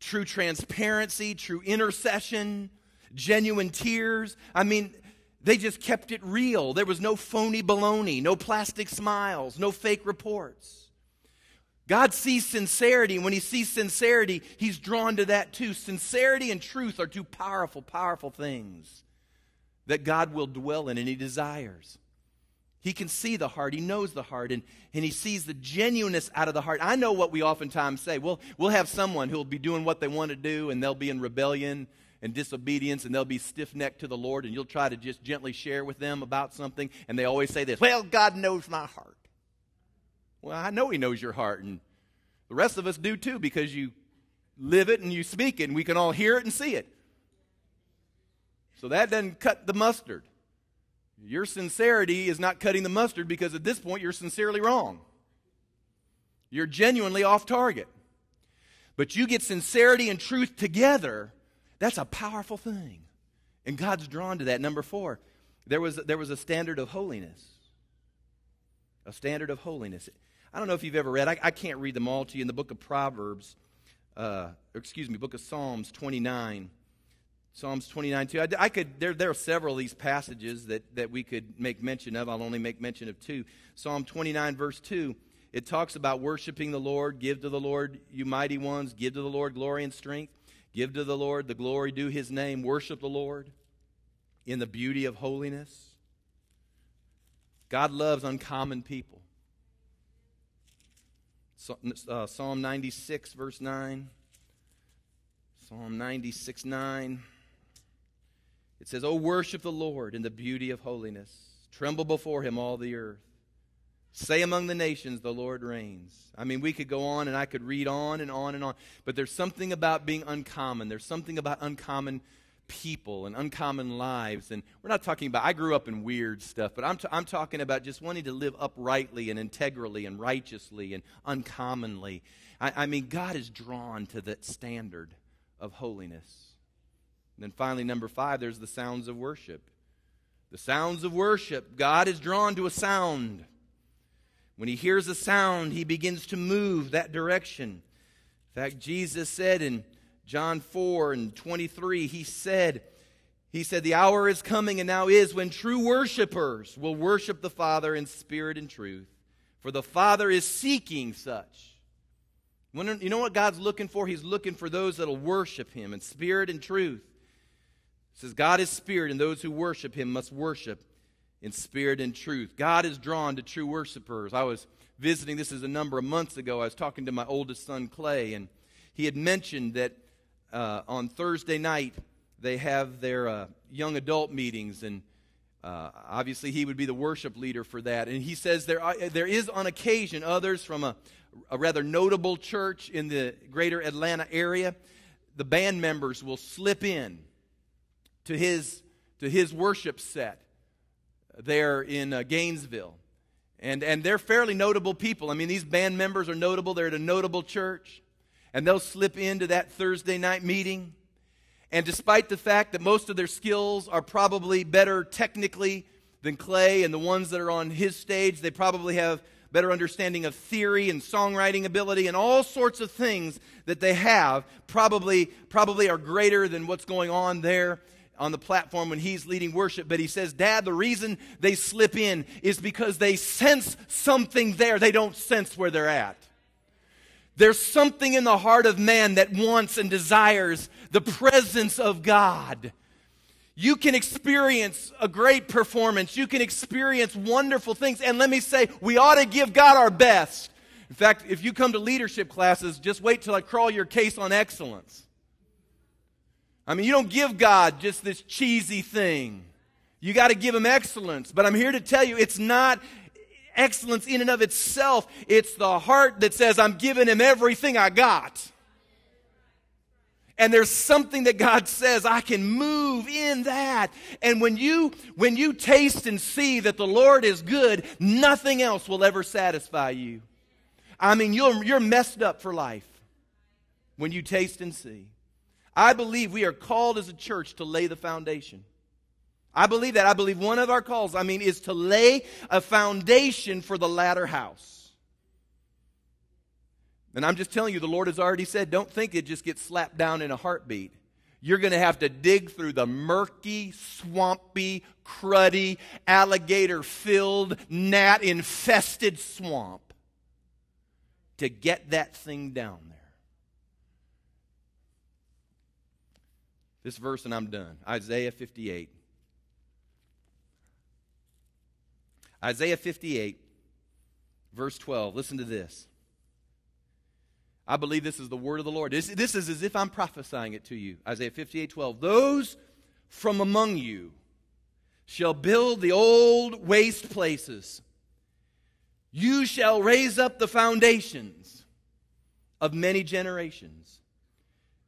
true transparency, true intercession, genuine tears? I mean, they just kept it real. There was no phony baloney, no plastic smiles, no fake reports. God sees sincerity, and when He sees sincerity, He's drawn to that too. Sincerity and truth are two powerful, powerful things that God will dwell in and He desires. He can see the heart, He knows the heart, and, and He sees the genuineness out of the heart. I know what we oftentimes say. We'll, we'll have someone who'll be doing what they want to do, and they'll be in rebellion and disobedience, and they'll be stiff necked to the Lord, and you'll try to just gently share with them about something, and they always say this Well, God knows my heart. Well, I know He knows your heart, and the rest of us do too because you live it and you speak it, and we can all hear it and see it. So that doesn't cut the mustard. Your sincerity is not cutting the mustard because at this point you're sincerely wrong. You're genuinely off target. But you get sincerity and truth together, that's a powerful thing. And God's drawn to that. Number four, there was, there was a standard of holiness. A standard of holiness. I don't know if you've ever read, I, I can't read them all to you in the book of Proverbs, uh, excuse me, book of Psalms 29. Psalms 29, 2. I, I, could, there, there are several of these passages that, that we could make mention of. I'll only make mention of two. Psalm 29, verse 2, it talks about worshiping the Lord. Give to the Lord, you mighty ones. Give to the Lord glory and strength. Give to the Lord the glory due his name. Worship the Lord in the beauty of holiness. God loves uncommon people. Uh, Psalm 96, verse 9. Psalm 96, 9. It says, Oh, worship the Lord in the beauty of holiness. Tremble before him, all the earth. Say among the nations, the Lord reigns. I mean, we could go on and I could read on and on and on. But there's something about being uncommon. There's something about uncommon people and uncommon lives. And we're not talking about, I grew up in weird stuff, but I'm, t- I'm talking about just wanting to live uprightly and integrally and righteously and uncommonly. I, I mean, God is drawn to that standard of holiness. And then finally, number five, there's the sounds of worship. The sounds of worship. God is drawn to a sound. When he hears a sound, he begins to move that direction. In fact, Jesus said in John 4 and 23, he said, he said, The hour is coming and now is when true worshipers will worship the Father in spirit and truth. For the Father is seeking such. When, you know what God's looking for? He's looking for those that'll worship Him in spirit and truth. It says, God is spirit, and those who worship Him must worship in spirit and truth. God is drawn to true worshipers. I was visiting, this is a number of months ago. I was talking to my oldest son, Clay, and he had mentioned that uh, on Thursday night, they have their uh, young adult meetings, and uh, obviously he would be the worship leader for that. And he says there, are, there is on occasion others from a, a rather notable church in the greater Atlanta area. The band members will slip in to his, to his worship set there in uh, Gainesville. And, and they're fairly notable people. I mean, these band members are notable. They're at a notable church and they'll slip into that Thursday night meeting. And despite the fact that most of their skills are probably better technically than Clay and the ones that are on his stage, they probably have better understanding of theory and songwriting ability and all sorts of things that they have probably probably are greater than what's going on there on the platform when he's leading worship but he says dad the reason they slip in is because they sense something there they don't sense where they're at there's something in the heart of man that wants and desires the presence of God. You can experience a great performance. You can experience wonderful things. And let me say, we ought to give God our best. In fact, if you come to leadership classes, just wait till I crawl your case on excellence. I mean, you don't give God just this cheesy thing. You got to give him excellence. But I'm here to tell you, it's not excellence in and of itself. It's the heart that says, I'm giving him everything I got. And there's something that God says, I can move in that. And when you, when you taste and see that the Lord is good, nothing else will ever satisfy you. I mean, you're, you're messed up for life when you taste and see. I believe we are called as a church to lay the foundation. I believe that. I believe one of our calls, I mean, is to lay a foundation for the latter house. And I'm just telling you, the Lord has already said, don't think it just gets slapped down in a heartbeat. You're going to have to dig through the murky, swampy, cruddy, alligator filled, gnat infested swamp to get that thing down there. This verse, and I'm done Isaiah 58. Isaiah 58, verse 12. Listen to this. I believe this is the word of the Lord. This, this is as if I'm prophesying it to you. Isaiah 58, 12. Those from among you shall build the old waste places. You shall raise up the foundations of many generations.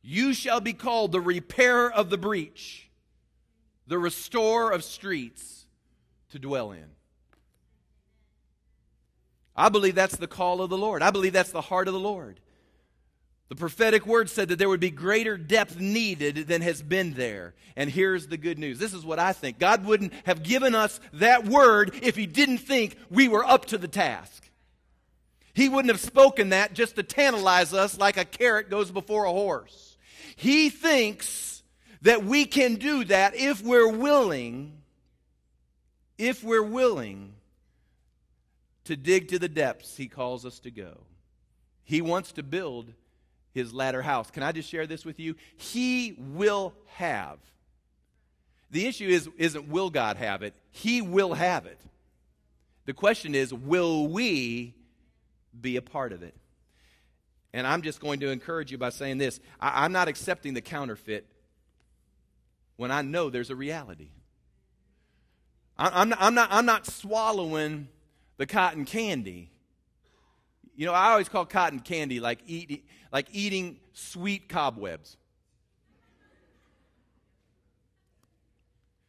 You shall be called the repairer of the breach, the restorer of streets to dwell in. I believe that's the call of the Lord. I believe that's the heart of the Lord. The prophetic word said that there would be greater depth needed than has been there. And here's the good news. This is what I think. God wouldn't have given us that word if He didn't think we were up to the task. He wouldn't have spoken that just to tantalize us like a carrot goes before a horse. He thinks that we can do that if we're willing, if we're willing to dig to the depths he calls us to go. He wants to build his latter house. Can I just share this with you? He will have. The issue is, isn't will God have it? He will have it. The question is, will we be a part of it? And I'm just going to encourage you by saying this I, am not accepting the counterfeit when I know there's a reality. I, am not, I'm, not, I'm not swallowing the cotton candy. You know, I always call cotton candy like, eat, like eating sweet cobwebs.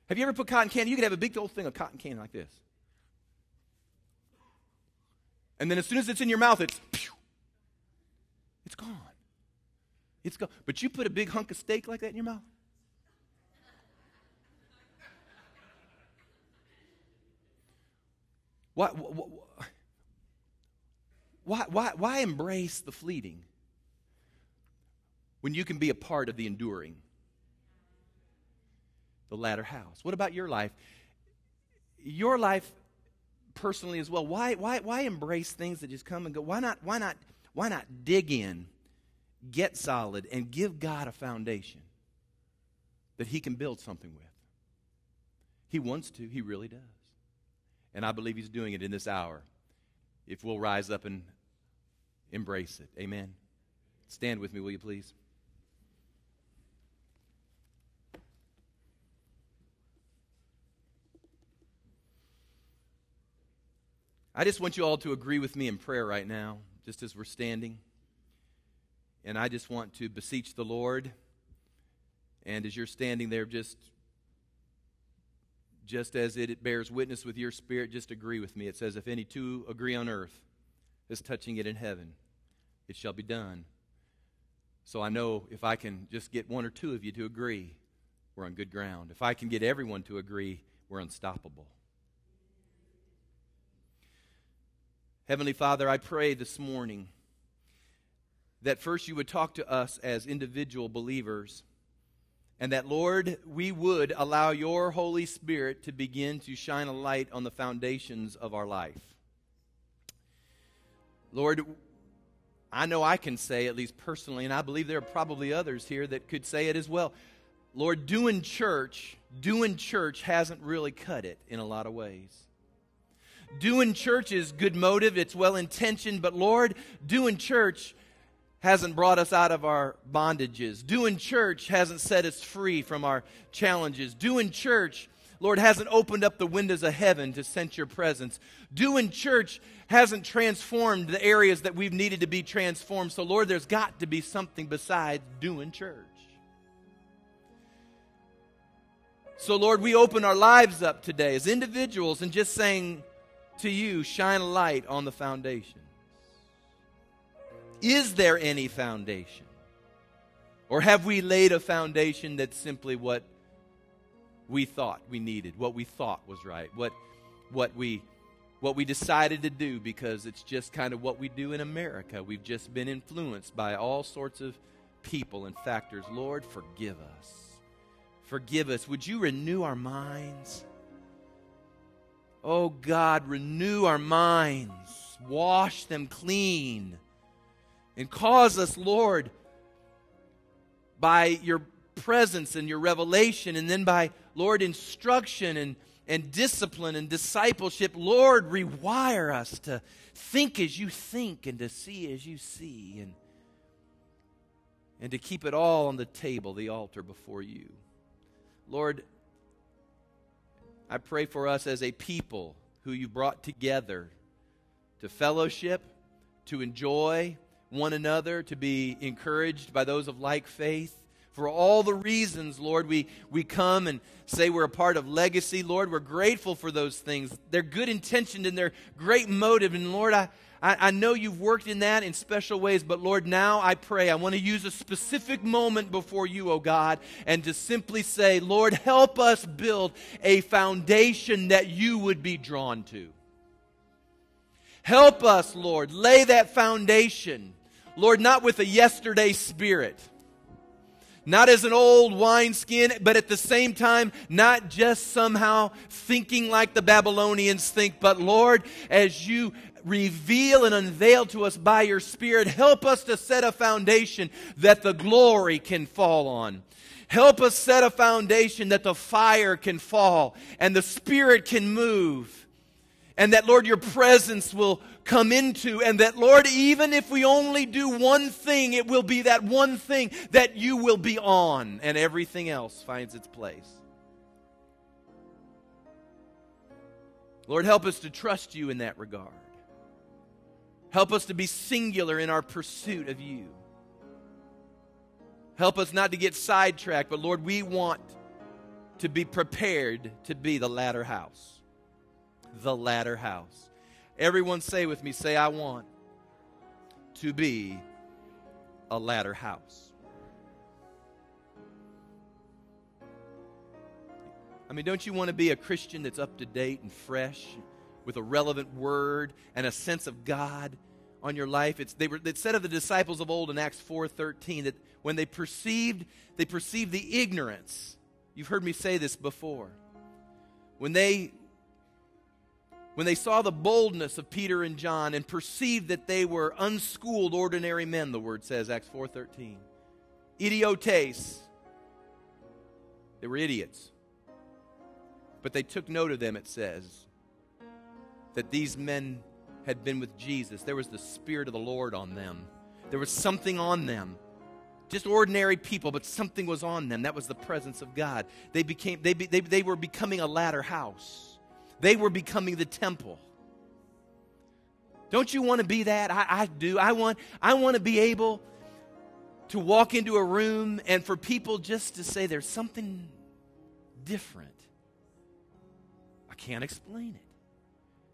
Have you ever put cotton candy? You could have a big old thing of cotton candy like this. And then as soon as it's in your mouth, it's it's gone. It's gone. But you put a big hunk of steak like that in your mouth. Why, why, why, why embrace the fleeting when you can be a part of the enduring? The latter house. What about your life? Your life personally as well. Why, why, why embrace things that just come and go? Why not, why not, why not dig in, get solid, and give God a foundation that He can build something with? He wants to, He really does. And I believe He's doing it in this hour if we'll rise up and embrace it. Amen. Stand with me, will you please? I just want you all to agree with me in prayer right now, just as we're standing. And I just want to beseech the Lord. And as you're standing there, just, just as it bears witness with your spirit, just agree with me. It says, If any two agree on earth as touching it in heaven, it shall be done. So I know if I can just get one or two of you to agree, we're on good ground. If I can get everyone to agree, we're unstoppable. Heavenly Father, I pray this morning that first you would talk to us as individual believers, and that, Lord, we would allow your Holy Spirit to begin to shine a light on the foundations of our life. Lord, I know I can say, at least personally, and I believe there are probably others here that could say it as well. Lord, doing church, doing church hasn't really cut it in a lot of ways. Doing church is good motive, it's well intentioned, but Lord, doing church hasn't brought us out of our bondages. Doing church hasn't set us free from our challenges. Doing church, Lord, hasn't opened up the windows of heaven to sense your presence. Doing church hasn't transformed the areas that we've needed to be transformed. So, Lord, there's got to be something besides doing church. So, Lord, we open our lives up today as individuals and just saying, to you shine a light on the foundations. Is there any foundation? Or have we laid a foundation that's simply what we thought we needed, what we thought was right, what, what, we, what we decided to do because it's just kind of what we do in America? We've just been influenced by all sorts of people and factors. Lord, forgive us. Forgive us. Would you renew our minds? Oh God, renew our minds, wash them clean, and cause us, Lord, by your presence and your revelation, and then by, Lord, instruction and, and discipline and discipleship, Lord, rewire us to think as you think and to see as you see, and, and to keep it all on the table, the altar before you. Lord, I pray for us as a people who you brought together to fellowship, to enjoy one another, to be encouraged by those of like faith. For all the reasons, Lord, we, we come and say we're a part of legacy. Lord, we're grateful for those things. They're good intentioned and they're great motive. And Lord, I, I, I know you've worked in that in special ways, but Lord, now I pray. I want to use a specific moment before you, oh God, and to simply say, Lord, help us build a foundation that you would be drawn to. Help us, Lord, lay that foundation. Lord, not with a yesterday spirit not as an old wineskin, but at the same time, not just somehow thinking like the Babylonians think, but Lord, as you reveal and unveil to us by your Spirit. Help us to set a foundation that the glory can fall on. Help us set a foundation that the fire can fall and the Spirit can move. And that, Lord, your presence will come into. And that, Lord, even if we only do one thing, it will be that one thing that you will be on and everything else finds its place. Lord, help us to trust you in that regard. Help us to be singular in our pursuit of you. Help us not to get sidetracked, but Lord, we want to be prepared to be the latter house. The latter house. Everyone say with me, say, I want to be a latter house. I mean, don't you want to be a Christian that's up to date and fresh with a relevant word and a sense of God on your life? It's, they were, it said of the disciples of old in Acts 4.13 that when they perceived, they perceived the ignorance. You've heard me say this before. When they, when they saw the boldness of Peter and John and perceived that they were unschooled ordinary men, the word says, Acts 4.13. Idiotes. They were idiots. But they took note of them, it says, that these men had been with Jesus. There was the Spirit of the Lord on them, there was something on them. Just ordinary people, but something was on them. That was the presence of God. They, became, they, they, they were becoming a latter house, they were becoming the temple. Don't you want to be that? I, I do. I want, I want to be able to walk into a room and for people just to say there's something different I can't explain it.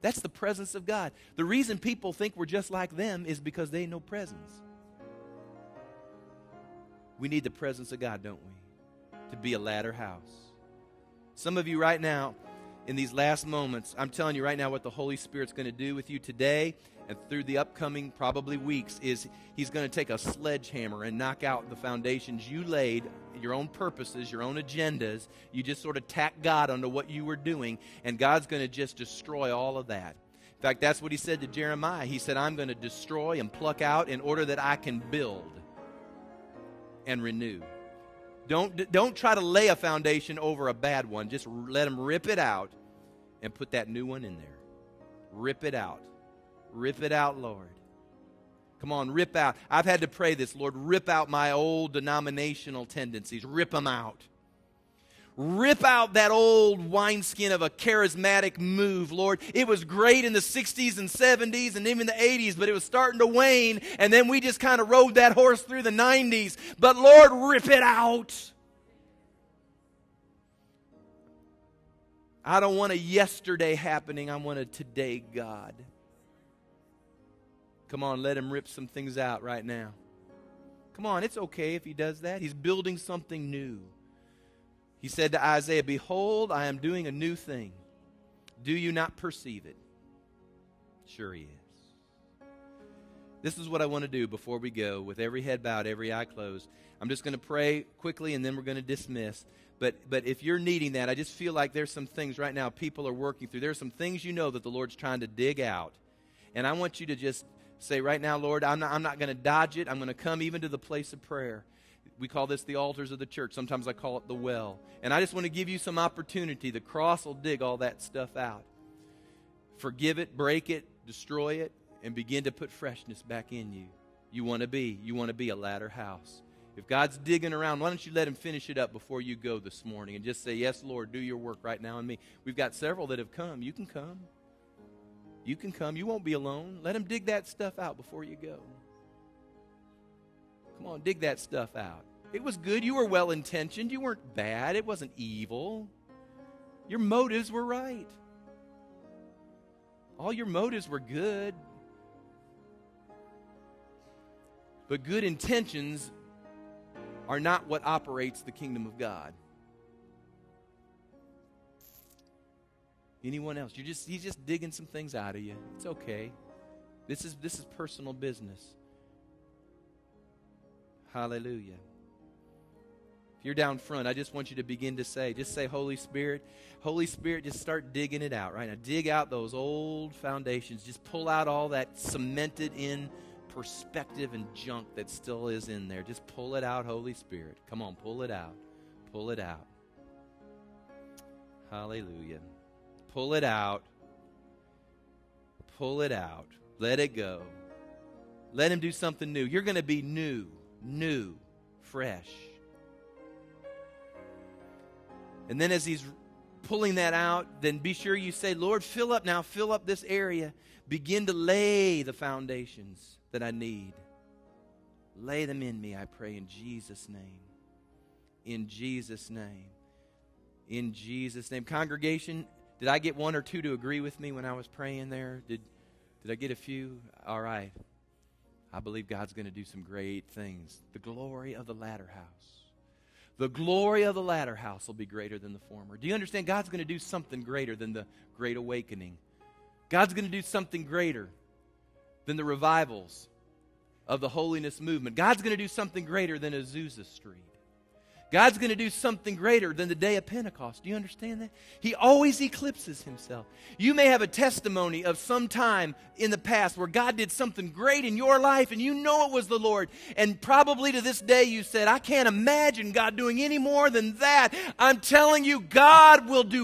That's the presence of God. The reason people think we're just like them is because they know presence. We need the presence of God, don't we? To be a latter house. Some of you right now, in these last moments, I'm telling you right now what the Holy Spirit's going to do with you today and through the upcoming probably weeks is he's going to take a sledgehammer and knock out the foundations you laid your own purposes your own agendas. You just sort of tack god onto what you were doing and god's going to just destroy all of that. In fact that's what he said to jeremiah. He said i'm going to destroy and pluck out in order that i can build and renew. Don't, don't try to lay a foundation over a bad one. Just let him rip it out and put that new one in there. Rip it out Rip it out, Lord. Come on, rip out. I've had to pray this, Lord, rip out my old denominational tendencies. Rip them out. Rip out that old wineskin of a charismatic move, Lord. It was great in the 60s and 70s and even the 80s, but it was starting to wane, and then we just kind of rode that horse through the 90s. But Lord, rip it out. I don't want a yesterday happening. I want a today God. Come on, let him rip some things out right now. Come on, it's okay if he does that. He's building something new. He said to Isaiah, Behold, I am doing a new thing. Do you not perceive it? Sure, he is. This is what I want to do before we go, with every head bowed, every eye closed. I'm just going to pray quickly and then we're going to dismiss. But, but if you're needing that, I just feel like there's some things right now people are working through. There's some things you know that the Lord's trying to dig out. And I want you to just Say, right now, Lord, I'm not, I'm not going to dodge it. I'm going to come even to the place of prayer. We call this the altars of the church. Sometimes I call it the well. And I just want to give you some opportunity. The cross will dig all that stuff out. Forgive it, break it, destroy it, and begin to put freshness back in you. You want to be. You want to be a latter house. If God's digging around, why don't you let Him finish it up before you go this morning and just say, Yes, Lord, do your work right now in me. We've got several that have come. You can come. You can come. You won't be alone. Let him dig that stuff out before you go. Come on, dig that stuff out. It was good. You were well intentioned. You weren't bad. It wasn't evil. Your motives were right. All your motives were good. But good intentions are not what operates the kingdom of God. Anyone else? You're just he's just digging some things out of you. It's okay. This is this is personal business. Hallelujah. If you're down front, I just want you to begin to say, just say, Holy Spirit, Holy Spirit, just start digging it out right now. Dig out those old foundations. Just pull out all that cemented in perspective and junk that still is in there. Just pull it out, Holy Spirit. Come on, pull it out. Pull it out. Hallelujah. Pull it out. Pull it out. Let it go. Let him do something new. You're going to be new, new, fresh. And then as he's pulling that out, then be sure you say, Lord, fill up now, fill up this area. Begin to lay the foundations that I need. Lay them in me, I pray, in Jesus' name. In Jesus' name. In Jesus' name. Congregation, did I get one or two to agree with me when I was praying there? Did, did I get a few? All right. I believe God's going to do some great things. The glory of the latter house. The glory of the latter house will be greater than the former. Do you understand? God's going to do something greater than the Great Awakening. God's going to do something greater than the revivals of the holiness movement. God's going to do something greater than Azusa Street. God's going to do something greater than the day of Pentecost. Do you understand that? He always eclipses himself. You may have a testimony of some time in the past where God did something great in your life and you know it was the Lord. And probably to this day you said, I can't imagine God doing any more than that. I'm telling you, God will do